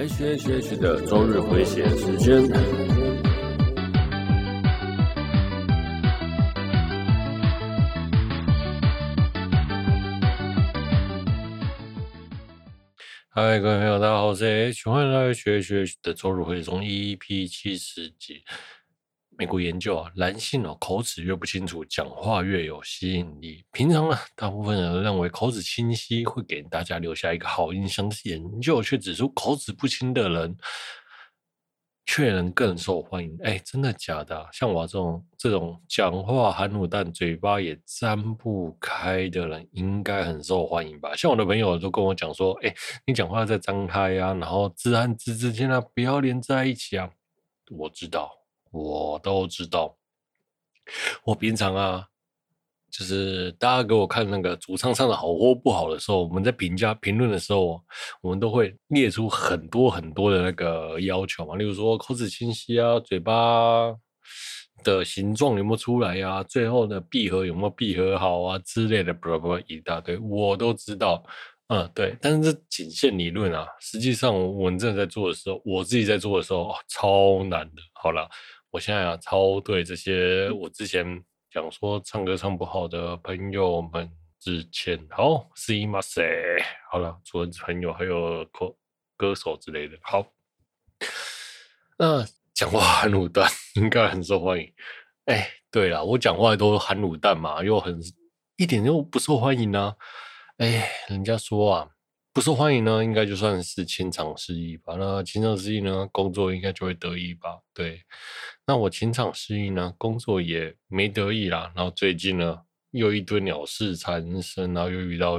H H H 的周日回血时间。嗨，各位朋友，大家好，我是 H，欢迎来到 H H H 的周日回血中 EP 七十集。美国研究啊，男性哦，口齿越不清楚，讲话越有吸引力。平常呢，大部分人认为口齿清晰会给大家留下一个好印象，研究却指出口齿不清的人却能更受欢迎。哎，真的假的？像我这种这种讲话含卤蛋、嘴巴也张不开的人，应该很受欢迎吧？像我的朋友都跟我讲说，哎，你讲话再张开啊，然后字和字之间啊，不要连在一起啊。我知道。我都知道，我平常啊，就是大家给我看那个主唱唱的好或不好的时候，我们在评价评论的时候，我们都会列出很多很多的那个要求嘛，例如说口齿清晰啊，嘴巴的形状有没有出来呀、最后的闭合有没有闭合好啊之类的，不不一大堆，我都知道，嗯，对，但是这仅限理论啊，实际上我们正在做的时候，我自己在做的时候，超难的，好了。我现在啊，超对这些我之前讲说唱歌唱不好的朋友们致歉。好，是伊玛塞。好了，除了朋友，还有歌歌手之类的。好，那讲话很卤蛋应该很受欢迎。哎，对了，我讲话都含卤蛋嘛，又很一点又不受欢迎呢、啊。哎，人家说啊。不受欢迎呢，应该就算是情场失意吧。那情场失意呢，工作应该就会得意吧？对，那我情场失意呢，工作也没得意啦。然后最近呢，又一堆鸟事缠身，然后又遇到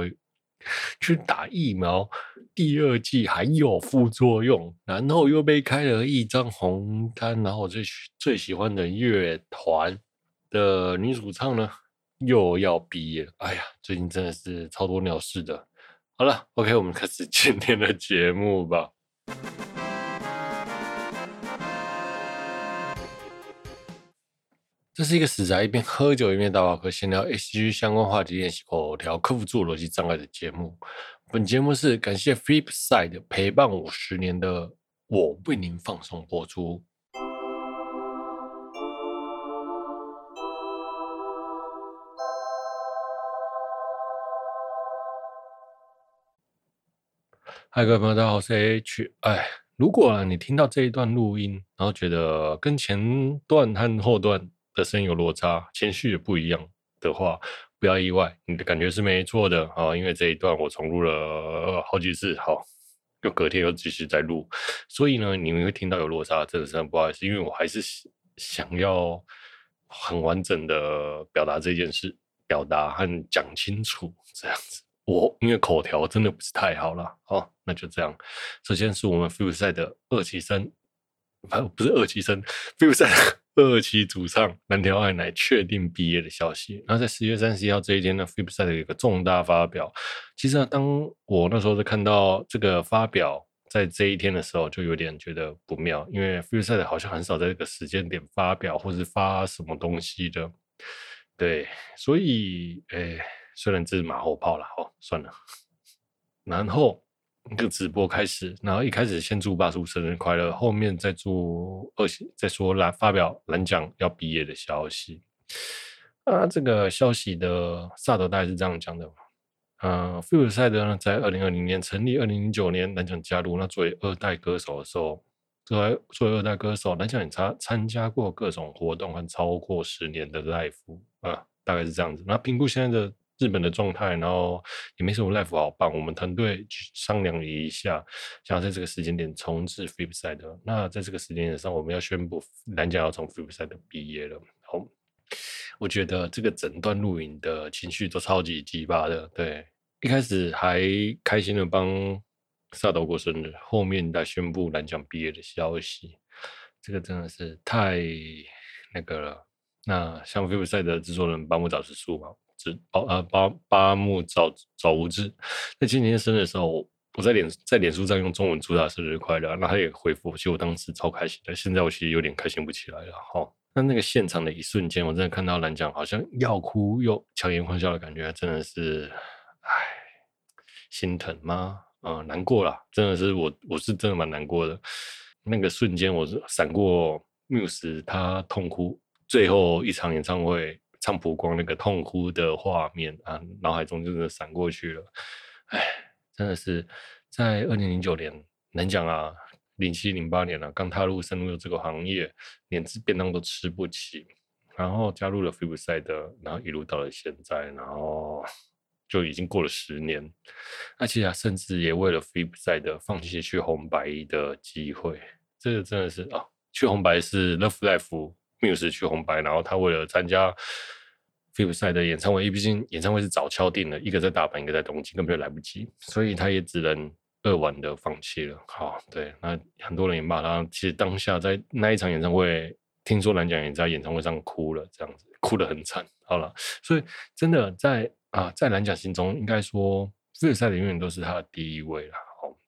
去打疫苗，第二剂还有副作用，然后又被开了一张红单，然后我最最喜欢的乐团的女主唱呢，又要毕业。哎呀，最近真的是超多鸟事的。好了，OK，我们开始今天的节目吧。这是一个死宅一边喝酒一边打瓦克闲聊 HG 相关话题练习口条克服自我逻辑障碍的节目。本节目是感谢 Flipside 陪伴我十年的我为您放送播出。嗨，各位朋友，大家好，我是 H。哎，如果你听到这一段录音，然后觉得跟前段和后段的声音有落差，情绪也不一样的话，不要意外，你的感觉是没错的啊。因为这一段我重录了好几次，好，又隔天又继续再录，所以呢，你们会听到有落差，真的是很不好意思，因为我还是想要很完整的表达这件事，表达和讲清楚这样子。我因为口条真的不是太好了，好，那就这样。首先是我们 Flipside 的二期生，不不是二期生，Flipside 的二期主唱蓝条爱乃确定毕业的消息。然后在十月三十一号这一天呢，Flipside 有一个重大发表。其实呢，当我那时候在看到这个发表在这一天的时候，就有点觉得不妙，因为 Flipside 好像很少在这个时间点发表或是发什么东西的。对，所以，诶。虽然这是马后炮了，哦，算了。然后一个直播开始，然后一开始先祝八叔生日快乐，后面再祝二再说来发表蓝奖要毕业的消息。啊，这个消息的萨德大概是这样讲的。呃菲尔赛德呢，在二零二零年成立，二零零九年蓝奖加入。那作为二代歌手的时候，作为作为二代歌手，蓝奖也参参加过各种活动，和超过十年的 live 啊，大概是这样子。那评估现在的。日本的状态，然后也没什么 life 好办。我们团队去商量了一下，想要在这个时间点重置 Flipside。那在这个时间点上，我们要宣布蓝奖要从 Flipside 毕业了。好，我觉得这个整段录影的情绪都超级鸡巴的。对，一开始还开心的帮萨德过生日，后面再宣布蓝奖毕业的消息，这个真的是太那个了。那像 Flipside 的制作人八木早志树嘛。哦，呃，八八木早早无知，在今年生日的时候，我在脸在脸书上用中文祝他生日快乐，那他也回复，其实我当时超开心的，现在我其实有点开心不起来了。哈，那那个现场的一瞬间，我真的看到蓝奖好像要哭又强颜欢笑的感觉，真的是，唉，心疼吗？啊、难过了，真的是我我是真的蛮难过的。那个瞬间，我是闪过 Muse 他痛哭最后一场演唱会唱普光那个痛哭的画面啊，脑海中真的闪过去了。哎，真的是在二零零九年，能讲啊，零七零八年了、啊，刚踏入深入这个行业，连吃便当都吃不起，然后加入了 Flipside，然后一路到了现在，然后。就已经过了十年，那其实他甚至也为了 Flipside 放弃去红白的机会，这个真的是啊，去红白是 Love Life Muse 去红白，然后他为了参加 f i p 赛的演唱会，因为毕竟演唱会是早敲定了，一个在大阪，一个在东京，根本就来不及，所以他也只能扼腕的放弃了。好，对，那很多人也骂他，其实当下在那一场演唱会，听说蓝讲也在演唱会上哭了，这样子哭得很惨。好了，所以真的在。啊，在蓝奖心中，应该说 f i p 赛的永远都是他的第一位了。好，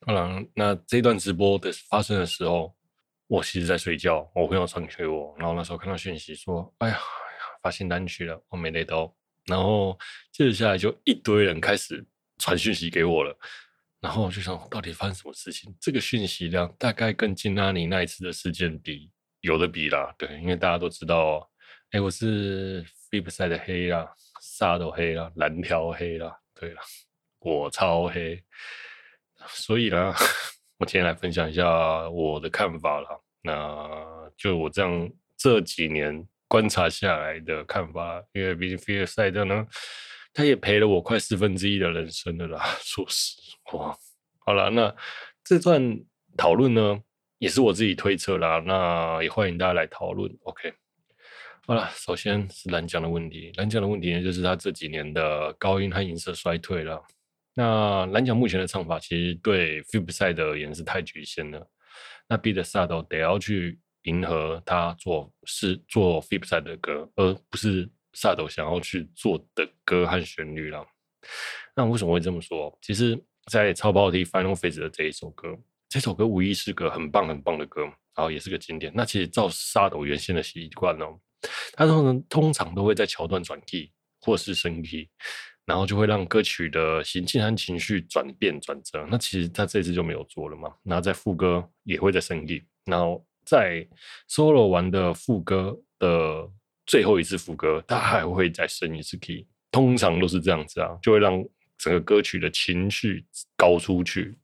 当然，那这段直播的发生的时候，我其实在睡觉，我朋友传给我，然后那时候看到讯息说，哎呀，发新单曲了，我没雷到，然后接着下来就一堆人开始传讯息给我了，然后我就想，到底发生什么事情？这个讯息量大概跟金阿尼那一次的事件比有的比啦，对，因为大家都知道，哎，我是 Flipside 的黑啦。啥都黑啦，蓝条黑啦，对了，我超黑，所以呢，我今天来分享一下我的看法了。那就我这样这几年观察下来的看法，因为毕竟 Flipside 呢，他也赔了我快四分之一的人生了啦。说实话，好了，那这段讨论呢，也是我自己推测啦，那也欢迎大家来讨论。OK。好了，首先是蓝奖的问题。蓝奖的问题呢，就是他这几年的高音和音色衰退了。那蓝奖目前的唱法，其实对 Flipside 而言是太局限了。那逼得 Sado 得要去迎合他做是做 Flipside 的歌，而不是 s a 想要去做的歌和旋律了。那为什么会这么说？其实，在超跑题 Final Phase 的这一首歌，这首歌无疑是个很棒很棒的歌，然后也是个经典。那其实照 s a 原先的习惯哦。他通常通常都会在桥段转 key 或是升 key，然后就会让歌曲的行进和情绪转变转折。那其实他这次就没有做了嘛。然后在副歌也会在升 key，然后在 solo 完的副歌的最后一次副歌，他还会再升一次 key。通常都是这样子啊，就会让整个歌曲的情绪高出去。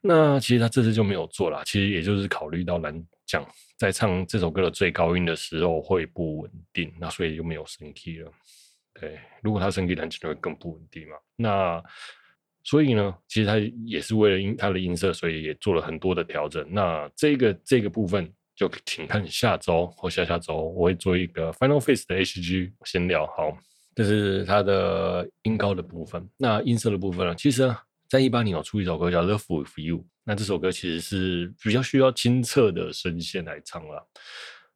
那其实他这次就没有做了，其实也就是考虑到蓝奖。在唱这首歌的最高音的时候会不稳定，那所以就没有升 key 了。对，如果他升 key，弹起来会更不稳定嘛。那所以呢，其实他也是为了音他的音色，所以也做了很多的调整。那这个这个部分就请看下周或下下周，我会做一个 Final face 的 HG 先聊。好，这是他的音高的部分。那音色的部分呢？其实。在一八年有出一首歌叫《Love With You》，那这首歌其实是比较需要清澈的声线来唱了。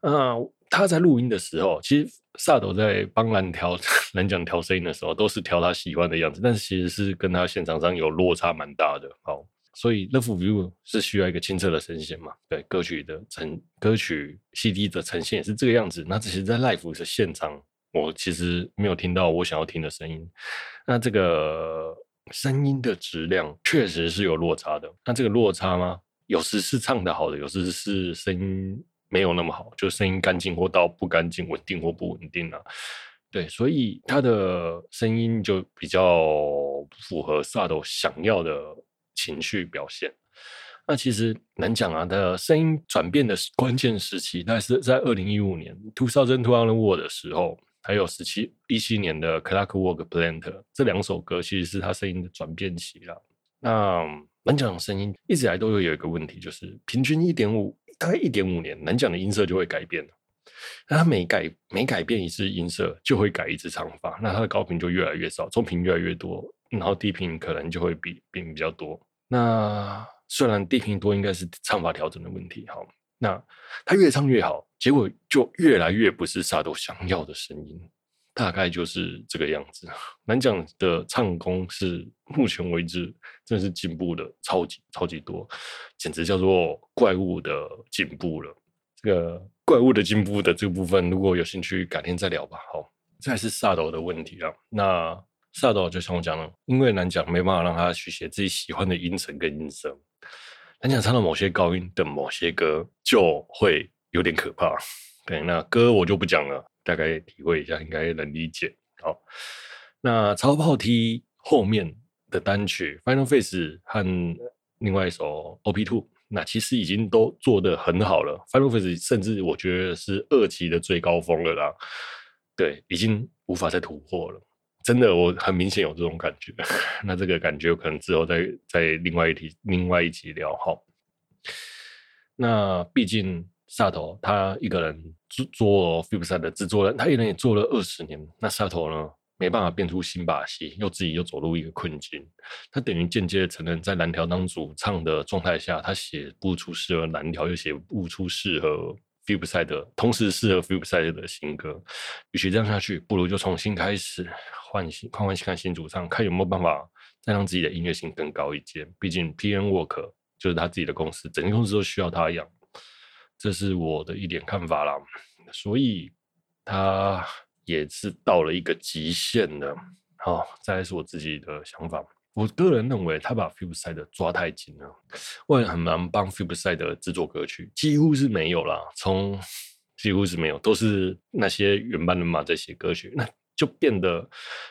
那他在录音的时候，其实萨斗在帮蓝调 蓝奖调声音的时候，都是调他喜欢的样子，但是其实是跟他现场上有落差蛮大的。好，所以《Love With You》是需要一个清澈的声线嘛？对，歌曲的呈歌曲 CD 的呈现是这个样子。那只是在 Live 的现场，我其实没有听到我想要听的声音。那这个。声音的质量确实是有落差的，那这个落差吗？有时是唱得好的，有时是声音没有那么好，就声音干净或到不干净，稳定或不稳定啊。对，所以他的声音就比较符合 Sado 想要的情绪表现。那其实难讲啊，他的声音转变的关键时期，那是在二零一五年 Two Thousand Two Hundred word 的时候。还有十七一七年的《Clockwork Plant》这两首歌，其实是他声音的转变期了。那难讲声音一直以来都会有一个问题，就是平均一点五，大概一点五年，蓝奖的音色就会改变了。那他每改每改变一次音色，就会改一次唱法，那他的高频就越来越少，中频越来越多，然后低频可能就会比变比较多。那虽然低频多应该是唱法调整的问题，好。那他越唱越好，结果就越来越不是 Sado 想要的声音，大概就是这个样子。蓝奖的唱功是目前为止真的是进步的超级超级多，简直叫做怪物的进步了。这个怪物的进步的这个部分，如果有兴趣，改天再聊吧。好，这还是萨豆的问题了。那萨斗就像我讲的，因为蓝奖没办法让他去写自己喜欢的音程跟音色，蓝奖唱到某些高音的某些歌就会有点可怕。对，那歌我就不讲了，大概体会一下，应该能理解。好，那超炮 T 后面的单曲 Final Face 和另外一首 OP Two，那其实已经都做得很好了。Final Face 甚至我觉得是二期的最高峰了啦。对，已经无法再突破了。真的，我很明显有这种感觉。那这个感觉可能之后再再另外一题、另外一集聊哈。那毕竟萨头他一个人做做 Flipside 的制作人，他一人也做了二十年。那萨头呢？没办法变出新把戏，又自己又走入一个困境，他等于间接承认，在蓝条当主唱的状态下，他写不出适合蓝条，又写不出适合 Flipside 的，同时适合 Flipside 的新歌。与其这样下去，不如就重新开始，换新，换换看新主唱，看有没有办法再让自己的音乐性更高一些。毕竟 P N Work 就是他自己的公司，整个公司都需要他养，这是我的一点看法啦。所以他。也是到了一个极限了。好，再来是我自己的想法。我个人认为他把 Flipside 抓太紧了，我也很难帮 Flipside 制作歌曲，几乎是没有啦。从几乎是没有，都是那些原班人马在写歌曲，那就变得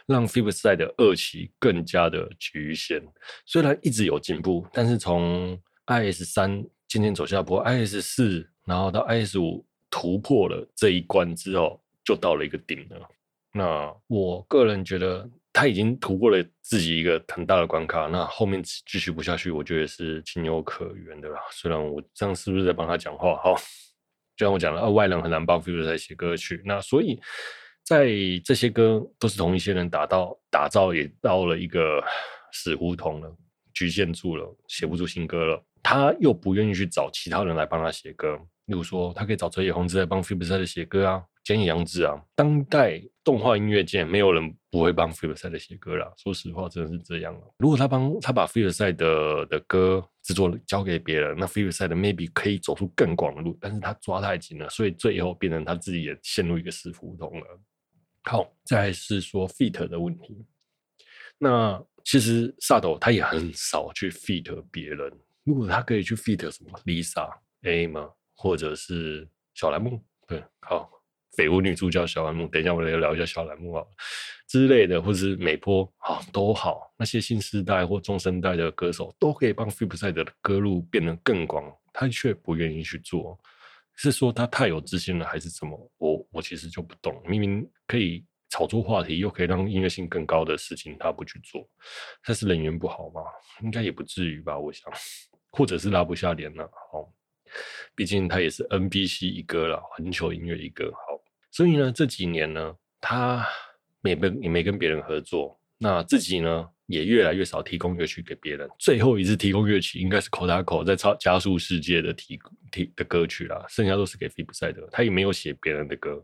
让 Flipside 的二期更加的局限。虽然一直有进步，但是从 IS 三渐渐走下坡，IS 四然后到 IS 五突破了这一关之后。就到了一个顶了。那我个人觉得他已经突破了自己一个很大的关卡。那后面继续不下去，我觉得是情有可原的啦。虽然我这样是不是在帮他讲话？好，就像我讲了，外人很难帮费玉清写歌曲。那所以在这些歌都是同一些人打到打造，也到了一个死胡同了，局限住了，写不出新歌了。他又不愿意去找其他人来帮他写歌。例如说，他可以找泽野弘之来帮 Flipside 写歌啊。菅野洋子啊，当代动画音乐界没有人不会帮 Flipside 写歌啦。说实话，真的是这样。如果他帮他把 Flipside 的的歌制作交给别人，那 Flipside maybe 可以走出更广的路。但是他抓太紧了，所以最后变成他自己也陷入一个死胡同了。好，再来是说 feat 的问题。那其实萨斗他也很少去 feat 别人。如果他可以去 feat 什么 Lisa、A 吗？或者是小兰木？对，好。绯闻女主角小兰木，等一下我来聊一下小兰木啊之类的，或者是美波啊都好，那些新时代或中生代的歌手都可以帮 f i p s i d e 的歌路变得更广，他却不愿意去做，是说他太有自信了，还是什么？我我其实就不懂，明明可以炒作话题，又可以让音乐性更高的事情，他不去做，他是人缘不好吗？应该也不至于吧，我想，或者是拉不下脸了。好，毕竟他也是 NBC 一哥了，环球音乐一哥。好。所以呢，这几年呢，他没跟也没跟别人合作，那自己呢也越来越少提供乐曲给别人。最后一次提供乐曲应该是 Kotako 在超加速世界的提提的歌曲啦，剩下都是给 Flipside 的，他也没有写别人的歌。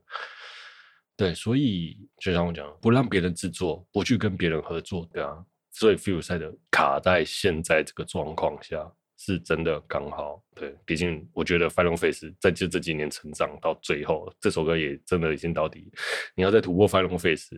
对，所以就像我讲，不让别人制作，不去跟别人合作，对啊，所以 Flipside 卡在现在这个状况下。是真的刚好，对，毕竟我觉得 Final Face 在这这几年成长到最后，这首歌也真的已经到底，你要再突破 Final Face，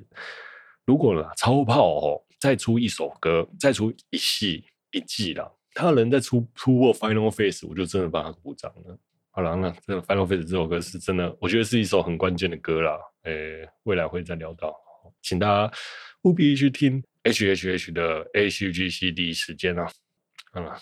如果呢超炮哦再出一首歌，再出一系一季啦，他能再出突破 Final Face，我就真的帮他鼓掌了。好了，那这个 Final Face 这首歌是真的，我觉得是一首很关键的歌啦。诶、未来会再聊到，请大家务必去听 H H H 的 H G C D 时间啊，好了。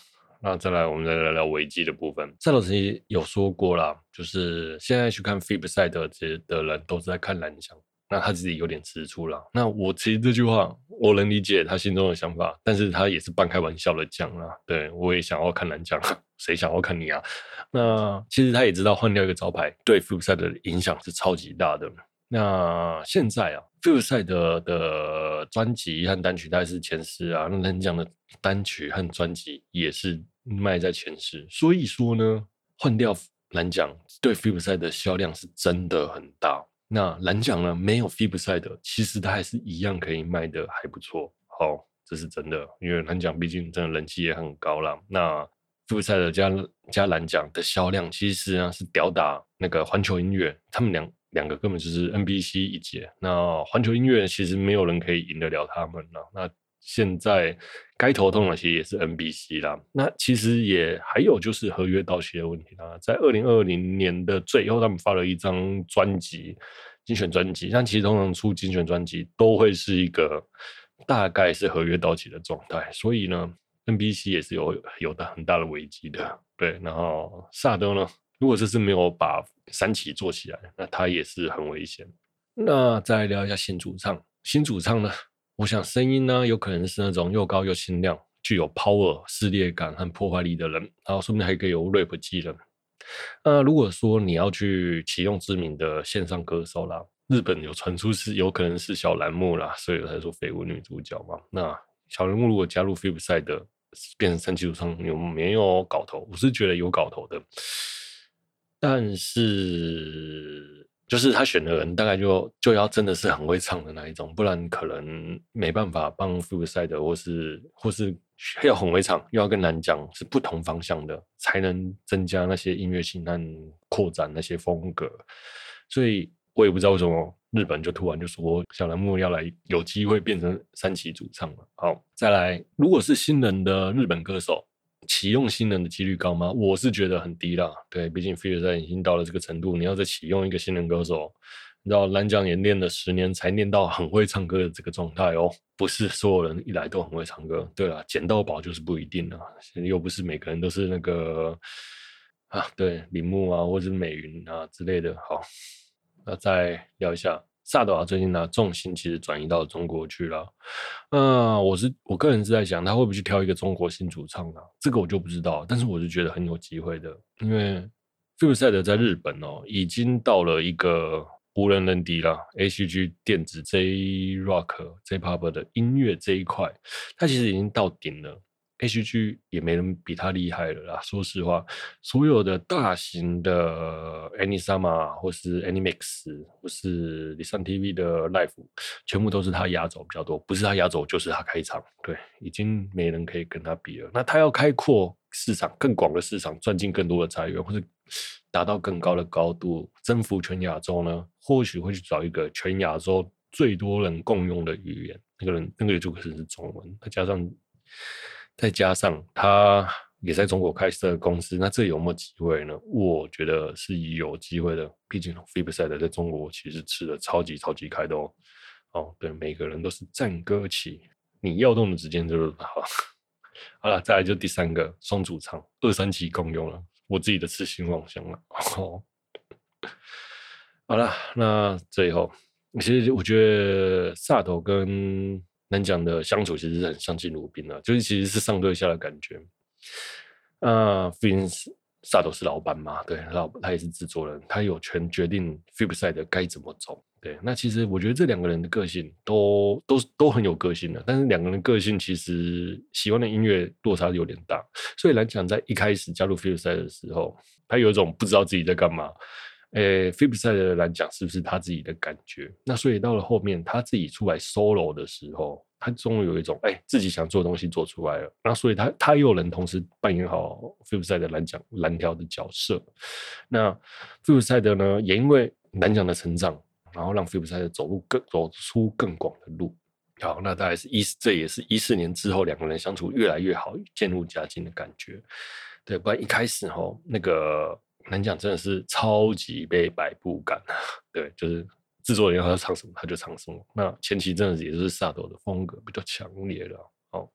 那再来，我们再来聊危机的部分。赛老师有说过啦，就是现在去看 Flipside 这的人都是在看蓝翔，那他自己有点吃醋啦。那我其实这句话我能理解他心中的想法，但是他也是半开玩笑的讲啦。对，我也想要看蓝翔，谁想要看你啊？那其实他也知道换掉一个招牌对 fipside 的影响是超级大的。那现在啊，Flipside 的的专辑和单曲大概是前十啊，那蓝奖的单曲和专辑也是。卖在前十，所以说呢，换掉蓝奖对 Flipside 的销量是真的很大。那蓝奖呢，没有 Flipside，其实它还是一样可以卖的还不错。好，这是真的，因为蓝奖毕竟真的人气也很高了。那 Flipside 加加蓝奖的销量，其实呢是吊打那个环球音乐，他们俩两个根本就是 NBC 一姐。那环球音乐其实没有人可以赢得了他们了。那现在该头痛的其实也是 NBC 啦。那其实也还有就是合约到期的问题啦。在二零二零年的最后，他们发了一张专辑，精选专辑。但其实通常出精选专辑都会是一个大概是合约到期的状态，所以呢，NBC 也是有有的很大的危机的。对，然后萨德呢？如果这次没有把三期做起来，那他也是很危险。那再聊一下新主唱，新主唱呢，我想声音呢，有可能是那种又高又清亮、具有 power、撕裂感和破坏力的人，然后说不定还可以有 rap 技能。那如果说你要去启用知名的线上歌手啦，日本有传出是有可能是小栏目啦，所以才说绯闻女主角嘛。那小兰木如果加入 Flipside 的变成三期主唱，有没有搞头？我是觉得有搞头的。但是，就是他选的人大概就就要真的是很会唱的那一种，不然可能没办法帮 Flipside，或是或是要很会唱，又要跟蓝奖是不同方向的，才能增加那些音乐性和扩展那些风格。所以我也不知道为什么日本就突然就说小蓝木要来有机会变成三期主唱了。好，再来，如果是新人的日本歌手。启用新人的几率高吗？我是觉得很低啦。对，毕竟 Flipside 已经到了这个程度，你要再启用一个新人歌手，你知道蓝奖也练了十年才练到很会唱歌的这个状态哦，不是所有人一来都很会唱歌。对啦，捡到宝就是不一定啦，又不是每个人都是那个啊，对，铃木啊，或者是美云啊之类的。好，那再聊一下。萨德瓦最近呢，重心其实转移到中国去了。嗯、呃，我是我个人是在想，他会不会去挑一个中国新主唱呢？这个我就不知道。但是我是觉得很有机会的，因为 Flipside 在日本哦，已经到了一个无人能敌了。H G 电子 J Rock J Pop 的音乐这一块，它其实已经到顶了。H.G. 也没人比他厉害了啦。说实话，所有的大型的 Anisama 或是 Animax 或是 Listen TV 的 Live，全部都是他压轴比较多。不是他压轴，就是他开场。对，已经没人可以跟他比了。那他要开阔市场，更广的市场，赚进更多的财源，或者达到更高的高度，征服全亚洲呢？或许会去找一个全亚洲最多人共用的语言。那个人，那个就可能是中文，再加上。再加上他也在中国开设公司，那这有没有机会呢？我觉得是有机会的。毕竟 Flipside 在中国其实吃的超级超级开的哦。哦，对，每个人都是战歌起，你要动的时间就是好。好了，再来就第三个双主唱二三期共用了，我自己的痴心妄想了。哦，好了，那最后其实我觉得萨头跟。能讲的相处其实是很相敬如宾的，就是其实是上对下的感觉。啊，Fins 萨头是老板嘛，对，老他也是制作人，他有权决定 Flipside 该怎么走。对，那其实我觉得这两个人的个性都都都很有个性的，但是两个人个性其实喜欢的音乐落差有点大。所以来讲，在一开始加入 Flipside 的时候，他有一种不知道自己在干嘛。诶，Flipside 来讲是不是他自己的感觉？那所以到了后面，他自己出来 solo 的时候，他终于有一种哎，自己想做的东西做出来了。那所以他他又能同时扮演好 Flipside 的蓝奖蓝条的角色。那 Flipside 呢，也因为蓝奖的成长，然后让 Flipside 走路更走出更广的路。好，那大概是一，这也是一四年之后两个人相处越来越好，渐入佳境的感觉。对，不然一开始哈那个。蓝奖真的是超级被摆布感，对，就是制作人要他唱什么他就唱什么。那前期真的也是萨朵的风格比较强烈了。哦，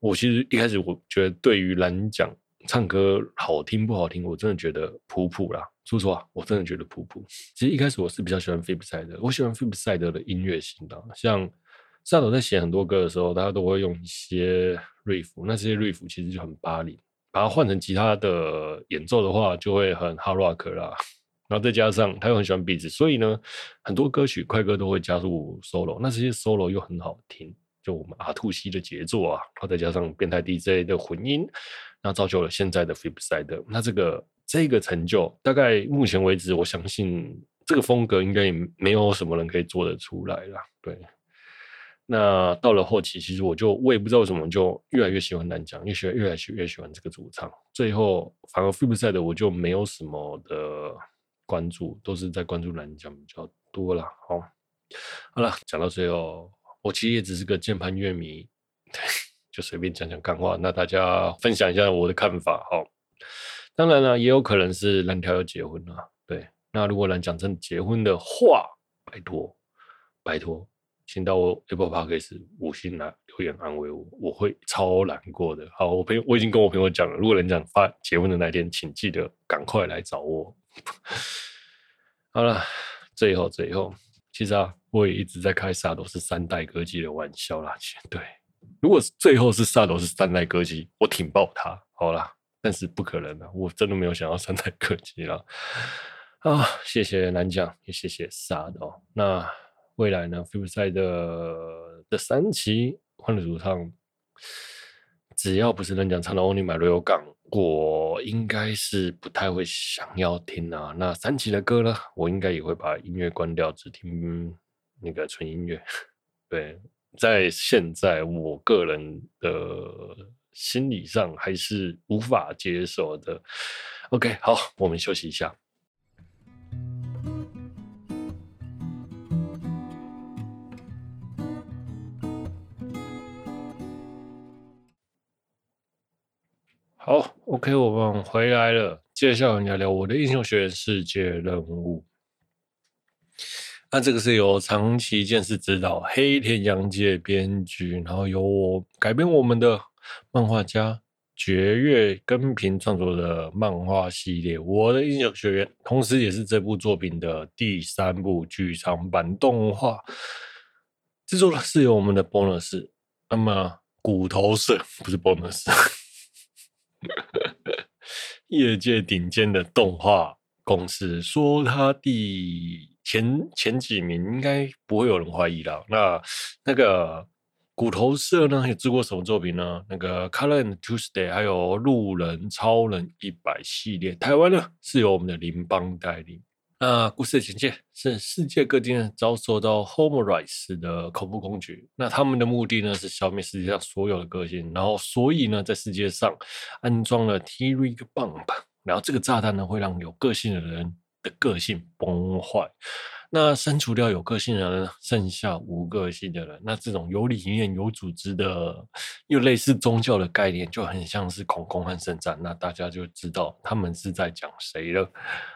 我其实一开始我觉得对于蓝奖唱歌好听不好听，我真的觉得普普啦。说实话，我真的觉得普普。其实一开始我是比较喜欢 Flipside 的，我喜欢 Flipside 的音乐性的，像萨朵在写很多歌的时候，大家都会用一些 riff，那这些 riff 其实就很巴黎。把它换成吉他的演奏的话，就会很 hard rock 啦。然后再加上他又很喜欢 beats，所以呢，很多歌曲快歌都会加入 solo。那这些 solo 又很好听，就我们 R2C 的杰作啊，然后再加上变态 DJ 的混音，那造就了现在的 Flipside。那这个这个成就，大概目前为止，我相信这个风格应该也没有什么人可以做得出来了。对。那到了后期，其实我就我也不知道为什么，就越来越喜欢蓝奖，越喜欢越来越越喜欢这个主唱。最后反而 Flipside 的我就没有什么的关注，都是在关注南讲比较多啦。好，好了，讲到最后，我其实也只是个键盘乐迷，对，就随便讲讲干话，那大家分享一下我的看法。好，当然了，也有可能是蓝条要结婚了。对，那如果蓝讲真结婚的话，拜托，拜托。请到我 Apple Podcast 五星来留言安慰我，我会超难过的。好，我朋友我已经跟我朋友讲了，如果人讲发结婚的那天，请记得赶快来找我。好了，最后最后，其实啊，我也一直在开萨朵是三代歌姬的玩笑啦。对，如果最后是萨朵是三代歌姬，我挺爆他。好啦，但是不可能的，我真的没有想要三代歌姬了。啊，谢谢南讲，也谢谢萨朵。那。未来呢，Flipside 的的三期欢乐主唱，只要不是人讲唱的 Only My Real Gun，我应该是不太会想要听啊。那三期的歌呢，我应该也会把音乐关掉，只听那个纯音乐。对，在现在我个人的心理上还是无法接受的。OK，好，我们休息一下。，OK，我们回来了。接下来聊聊我的英雄学院世界任务。那这个是由长崎健士指导，黑田洋介编剧，然后由我改编我们的漫画家绝月耕平创作的漫画系列《我的英雄学院》，同时也是这部作品的第三部剧场版动画。制作的是由我们的 Bonus，那么骨头社不是 Bonus。业界顶尖的动画公司，说他第前前几名，应该不会有人怀疑了。那那个骨头社呢，有制过什么作品呢？那个《Color and Tuesday》，还有《路人超人一百》系列。台湾呢，是由我们的林邦代理。那故事的简介是世界各地呢遭受到 Homerise 的恐怖攻击，那他们的目的呢是消灭世界上所有的个性，然后所以呢在世界上安装了 T-Rig Bomb，然后这个炸弹呢会让有个性的人的个性崩坏，那删除掉有个性的人，剩下无个性的人，那这种有理念、有组织的又类似宗教的概念，就很像是恐攻和圣战，那大家就知道他们是在讲谁了。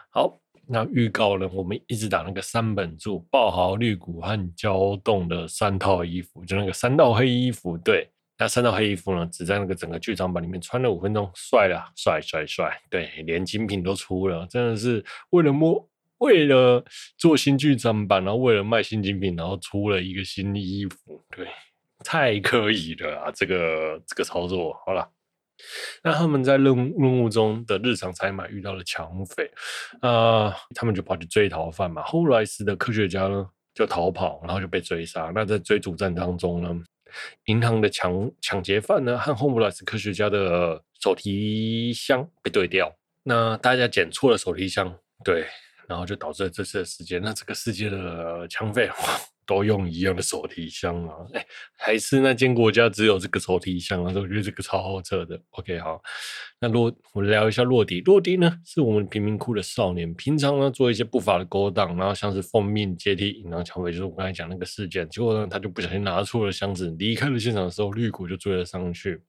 好。那预告呢？我们一直打那个三本柱、爆豪、绿谷和焦冻的三套衣服，就那个三套黑衣服。对，那三套黑衣服呢，只在那个整个剧场版里面穿了五分钟，帅了，帅帅帅！对，连精品都出了，真的是为了摸，为了做新剧场版，然后为了卖新精品，然后出了一个新衣服，对，太可以了啊！这个这个操作，好了。那他们在任任务中的日常采买遇到了抢匪，啊、他们就跑去追逃犯嘛。后来时的科学家呢就逃跑，然后就被追杀。那在追逐战当中呢，银行的抢抢劫犯呢和 Holmes 科学家的手提箱被对调，那大家捡错了手提箱，对，然后就导致了这次的事件。那这个世界的抢匪。都用一样的手提箱啊？哎，还是那间国家只有这个手提箱啊？我觉得这个超好扯的。OK，好，那洛我们聊一下洛迪。洛迪呢，是我们贫民窟的少年，平常呢做一些不法的勾当，然后像是奉命接替银行抢匪，就是我刚才讲那个事件。结果呢，他就不小心拿错了箱子，离开了现场的时候，绿谷就追了上去。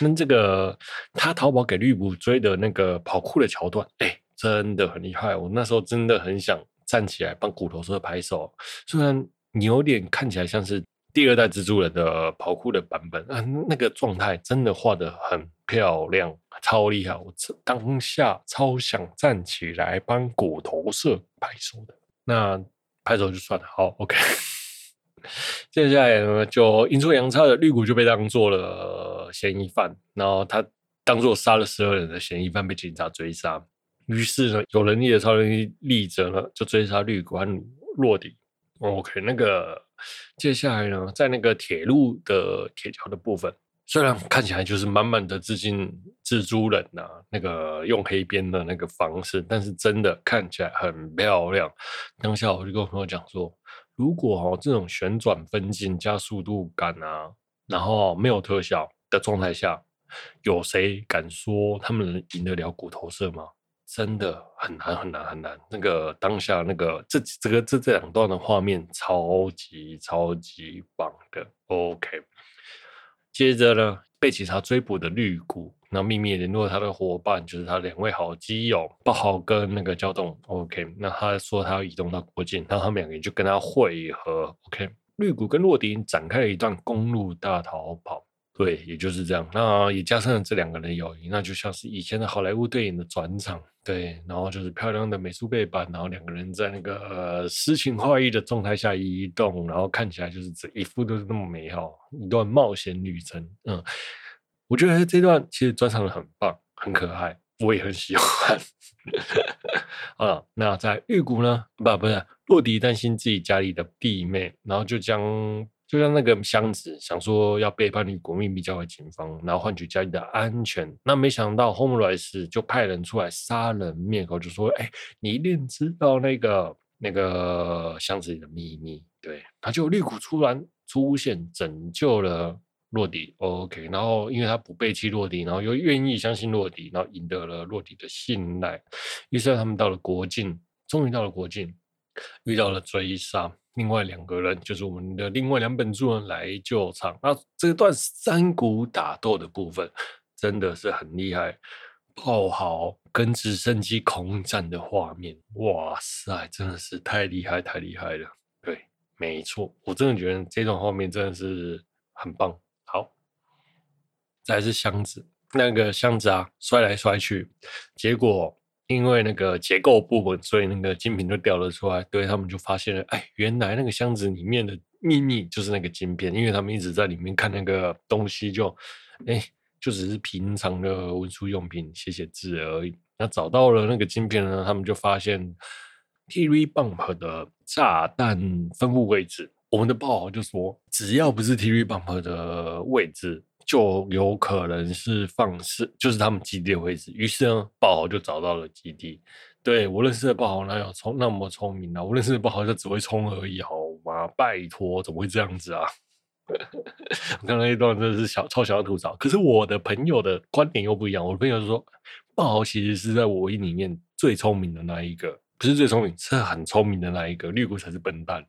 那这个他逃跑给绿谷追的那个跑酷的桥段，哎，真的很厉害。我那时候真的很想站起来帮骨头社拍手，虽然。你有点看起来像是第二代蜘蛛人的跑酷的版本啊，那个状态真的画得很漂亮，超厉害！我当下超想站起来帮骨头社拍手的。那拍手就算了，好，OK。接下来呢，就阴错阳差的绿谷就被当做了嫌疑犯，然后他当做杀了十二人的嫌疑犯被警察追杀。于是呢，有能力的超能力力者呢就追杀绿谷和洛迪。OK，那个接下来呢，在那个铁路的铁桥的部分，虽然看起来就是满满的致敬蜘蛛人呐、那个用黑边的那个方式，但是真的看起来很漂亮。当下我就跟我朋友讲说，如果哦这种旋转分镜加速度感啊，然后没有特效的状态下，有谁敢说他们能赢得了骨头社吗？真的很难很难很难。那个当下那个这这个这这两段的画面超级超级棒的。OK，接着呢，被警察追捕的绿谷，那秘密联络他的伙伴，就是他两位好基友爆豪跟那个焦冻。OK，那他说他要移动到国境，然后他们两个人就跟他会合。OK，绿谷跟洛迪展开了一段公路大逃跑。对，也就是这样。那也加上了这两个人的友谊，那就像是以前的好莱坞电影的转场。对，然后就是漂亮的美术背板，然后两个人在那个呃诗情画意的状态下移动，然后看起来就是这一幅都是那么美好，一段冒险旅程。嗯，我觉得这段其实转场的很棒，很可爱，我也很喜欢。啊，那在玉谷呢？不，不是洛迪担心自己家里的弟妹，然后就将。就像那个箱子，想说要背叛绿谷秘密交给警方，然后换取家里的安全。那没想到 Homeless 就派人出来杀人灭口，就说：“哎、你一定知道那个那个箱子里的秘密。”对，他就绿谷突然出现，拯救了洛迪。OK，然后因为他不背弃洛迪，然后又愿意相信洛迪，然后赢得了洛迪的信赖。于是他们到了国境，终于到了国境，遇到了追杀。另外两个人就是我们的另外两本书人来救场。那这段山谷打斗的部分真的是很厉害，爆豪跟直升机空战的画面，哇塞，真的是太厉害太厉害了。对，没错，我真的觉得这种画面真的是很棒。好，再来是箱子，那个箱子啊，摔来摔去，结果。因为那个结构不稳，所以那个晶片就掉了出来。对，他们就发现了，哎，原来那个箱子里面的秘密就是那个晶片。因为他们一直在里面看那个东西就，就哎，就只是平常的文书用品，写写字而已。那找到了那个晶片呢，他们就发现 T V bump 的炸弹分布位置。我们的爆豪就说，只要不是 T V bump 的位置。就有可能是放肆，就是他们基地的位置。于是呢，豹豪就找到了基地。对，我认识的豹豪哪有聪那么聪明啊？我认识的豹豪就只会冲而已，好吗？拜托，怎么会这样子啊？我刚刚一段真的是小超想要吐槽。可是我的朋友的观点又不一样。我的朋友说，豹豪其实是在我一里面最聪明的那一个，不是最聪明，是很聪明的那一个。绿谷才是笨蛋。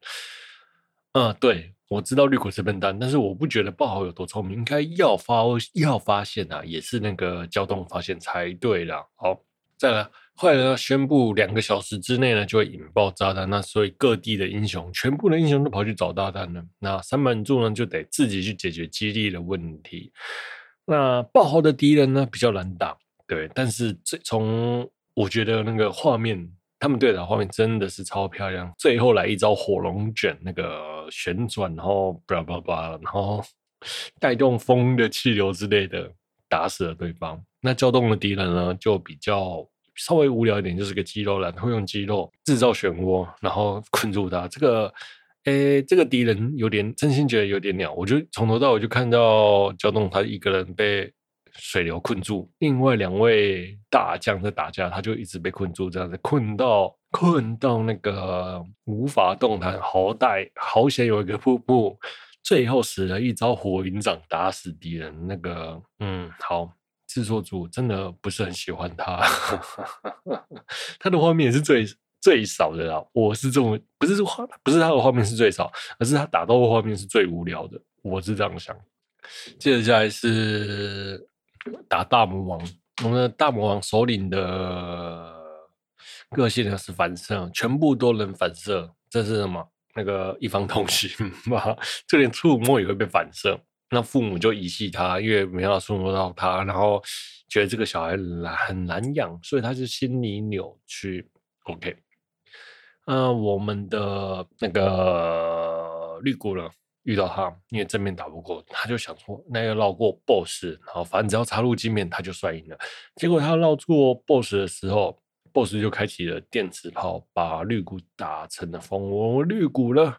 嗯，对。我知道绿谷是笨蛋，但是我不觉得爆豪有多聪明，应该要发要发现啊，也是那个交通发现才对啦。好，再来，后来呢，宣布两个小时之内呢就会引爆炸弹，那所以各地的英雄，全部的英雄都跑去找炸弹了。那三本柱呢就得自己去解决基地的问题。那爆豪的敌人呢比较难打，对，但是这从我觉得那个画面。他们对打画面真的是超漂亮，最后来一招火龙卷，那个旋转，然后叭叭叭，然后带动风的气流之类的，打死了对方。那焦冻的敌人呢，就比较稍微无聊一点，就是个肌肉男，会用肌肉制造漩涡，然后困住他。这个，诶，这个敌人有点，真心觉得有点鸟。我就从头到尾就看到焦冻他一个人被。水流困住，另外两位大将在打架，他就一直被困住，这样子困到困到那个无法动弹。好歹好险有一个瀑布，最后使了一招火云掌打死敌人。那个嗯，好，制作组真的不是很喜欢他，他的画面也是最最少的啦。我是这么不是画，不是他的画面是最少，而是他打斗的画面是最无聊的。我是这样想。接着下来是。打大魔王，我们的大魔王首领的个性呢是反射，全部都能反射。这是什么？那个一方通行吗？就连触摸也会被反射。那父母就遗弃他，因为没办法触摸到他，然后觉得这个小孩难很难养，所以他就心理扭曲。OK，那我们的那个绿谷呢？遇到他，因为正面打不过，他就想说，那要绕过 BOSS，然后反正只要插入镜面，他就算赢了。结果他绕过 BOSS 的时候，BOSS 就开启了电磁炮，把绿谷打成了蜂窝。绿谷呢，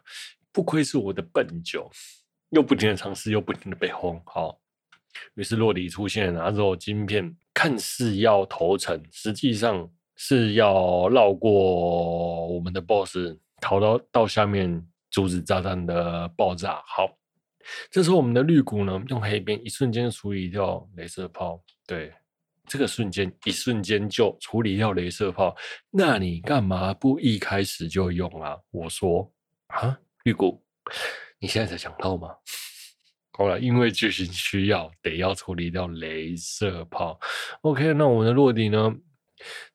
不愧是我的笨九，又不停的尝试，又不停的被轰。好，于是洛迪出现，拿着晶片，看似要投诚，实际上是要绕过我们的 BOSS，逃到到下面。阻止炸弹的爆炸。好，这时候我们的绿谷呢，用黑边一瞬间处理掉镭射炮。对，这个瞬间一瞬间就处理掉镭射炮，那你干嘛不一开始就用啊？我说啊，绿谷，你现在才想到吗？好了，因为剧情需要，得要处理掉镭射炮。OK，那我们的落地呢？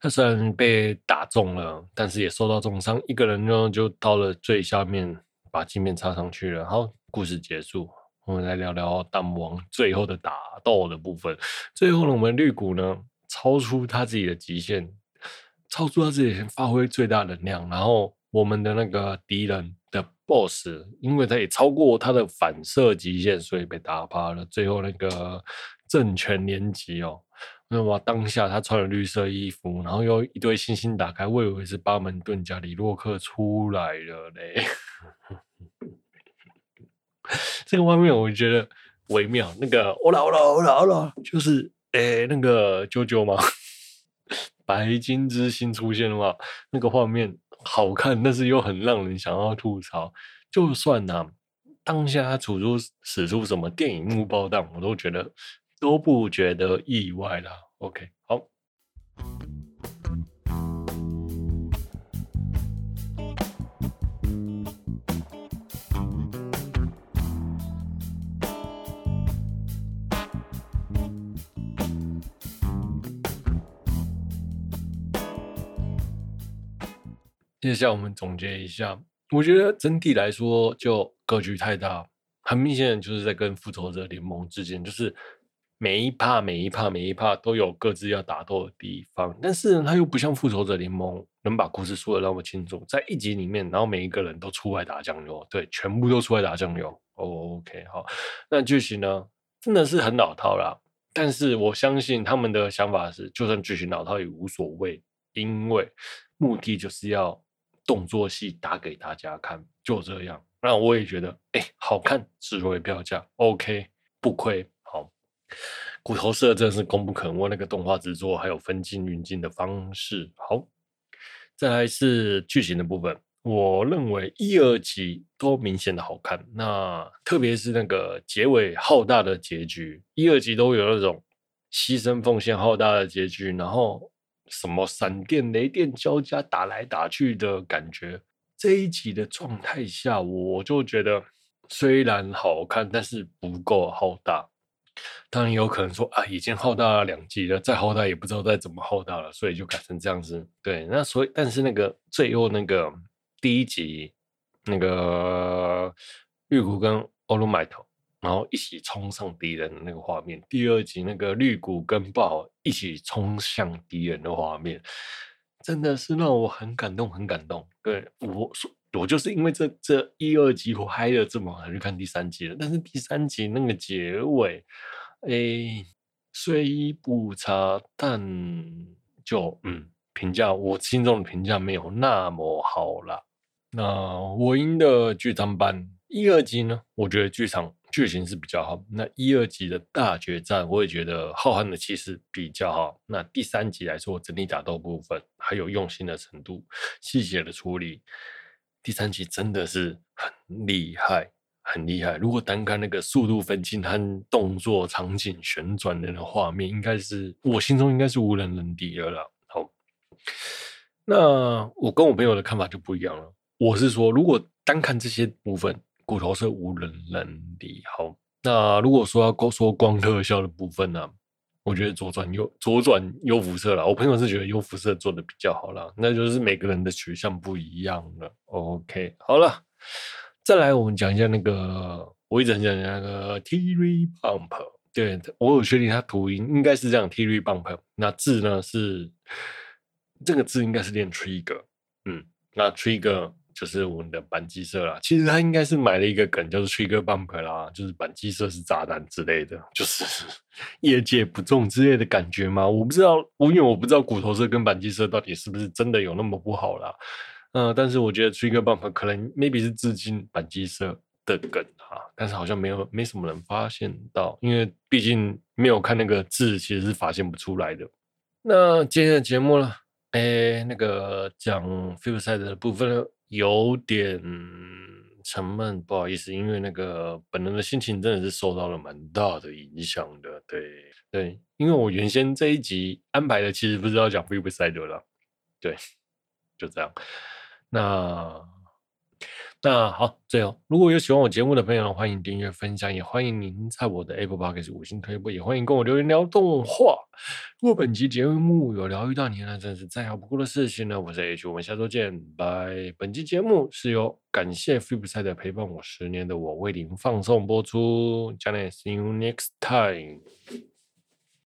他虽然被打中了，但是也受到重伤，一个人呢就到了最下面，把镜面插上去了。好，故事结束。我们来聊聊大魔王最后的打斗的部分。最后呢，我们绿谷呢超出他自己的极限，超出他自己发挥最大能量。然后我们的那个敌人的 BOSS，因为他也超过他的反射极限，所以被打趴了。最后那个政权连击哦，那么当下他穿了绿色衣服，然后又一堆星星打开，我以为是巴门遁甲李洛克出来了嘞。这个画面我觉得微妙，那个欧啦欧啦欧啦欧啦，就是诶那个啾啾嘛，白金之星出现的话，那个画面好看，但是又很让人想要吐槽。就算呐、当下他处出使出什么电影幕爆弹，我都觉得都不觉得意外啦。OK，好。接下来我们总结一下，我觉得整体来说就格局太大，很明显就是在跟复仇者联盟之间，就是每一趴每一趴每一趴都有各自要打斗的地方，但是，他又不像复仇者联盟能把故事说得那么清楚，在一集里面，然后每一个人都出来打酱油，对，全部都出来打酱油。OK，好，那剧情呢，真的是很老套啦，但是我相信他们的想法是，就算剧情老套也无所谓，因为目的就是要。动作戏打给大家看，就这样。那我也觉得，哎、好看，值回票价，OK，不亏。骨头社真的是功不可没，那个动画制作还有分镜运镜的方式。好，再来是剧情的部分，我认为一二集都明显的好看。那特别是那个结尾浩大的结局，一二集都有那种牺牲奉献浩大的结局，然后。什么闪电雷电交加打来打去的感觉，这一集的状态下，我就觉得虽然好看，但是不够浩大。当然有可能说啊，已经浩大了两集了，再浩大也不知道再怎么浩大了，所以就改成这样子。对，那所以但是那个最后那个第一集那个绿谷跟欧鲁麦头。然后一起冲上敌人的那个画面，第二集那个绿谷跟爆一起冲向敌人的画面，真的是让我很感动，很感动。对，我说，我就是因为这这一二集我嗨了这么，才去看第三集了。但是第三集那个结尾，哎，虽不差，但就嗯，评价我心中的评价没有那么好啦。那我赢的剧场版一二集呢？我觉得剧场。剧情是比较好，那一二集的大决战，我也觉得浩瀚的气势比较好。那第三集来说，整体打斗部分还有用心的程度、细节的处理，第三集真的是很厉害，很厉害。如果单看那个速度分镜和动作场景旋转的那个画面，应该是我心中应该是无人能敌的了。好，那我跟我朋友的看法就不一样了。我是说，如果单看这些部分。骨头是无人能敌。好，那如果说要说光特效的部分呢、我觉得左转右左转右辐射啦。我朋友是觉得右辐射做的比较好啦，那就是每个人的取向不一样了。OK，好了，再来我们讲一下那个，我一直很想讲那个 T-Re Bump，对，我有确定它读音应该是这样 T-Re Bump，那字呢是这个字应该是念 Trigger，嗯，那 Trigger。就是我们的扳机社啦，其实他应该是买了一个梗，叫做 Trigger Bump 啦，就是扳机社是炸弹之类的，就是 业界不重之类的感觉嘛。我不知道，我因为我不知道骨头社跟扳机社到底是不是真的有那么不好啦。嗯、但是我觉得 Trigger Bump 可能 maybe 是致敬扳机社的梗哈，但是好像没有没什么人发现到，因为毕竟没有看那个字，其实是发现不出来的。那今天的节目呢？哎，那个讲 Flipside 的部分呢？有点沉闷，不好意思，因为那个本人的心情真的是受到了蛮大的影响的。对对，因为我原先这一集安排的其实不是要讲 Flipside 的啦，对，就这样。那。那好，最后如果有喜欢我节目的朋友，欢迎订阅分享，也欢迎您在我的 Apple Podcast 五星推播，也欢迎跟我留言聊动画。如果本期节目有疗愈到你，那真是再好不过的事情了。我是 H，我们下周见，拜。本期节目是由感谢 Flipside 陪伴我十年的我为您放送播出，将来 See you next time。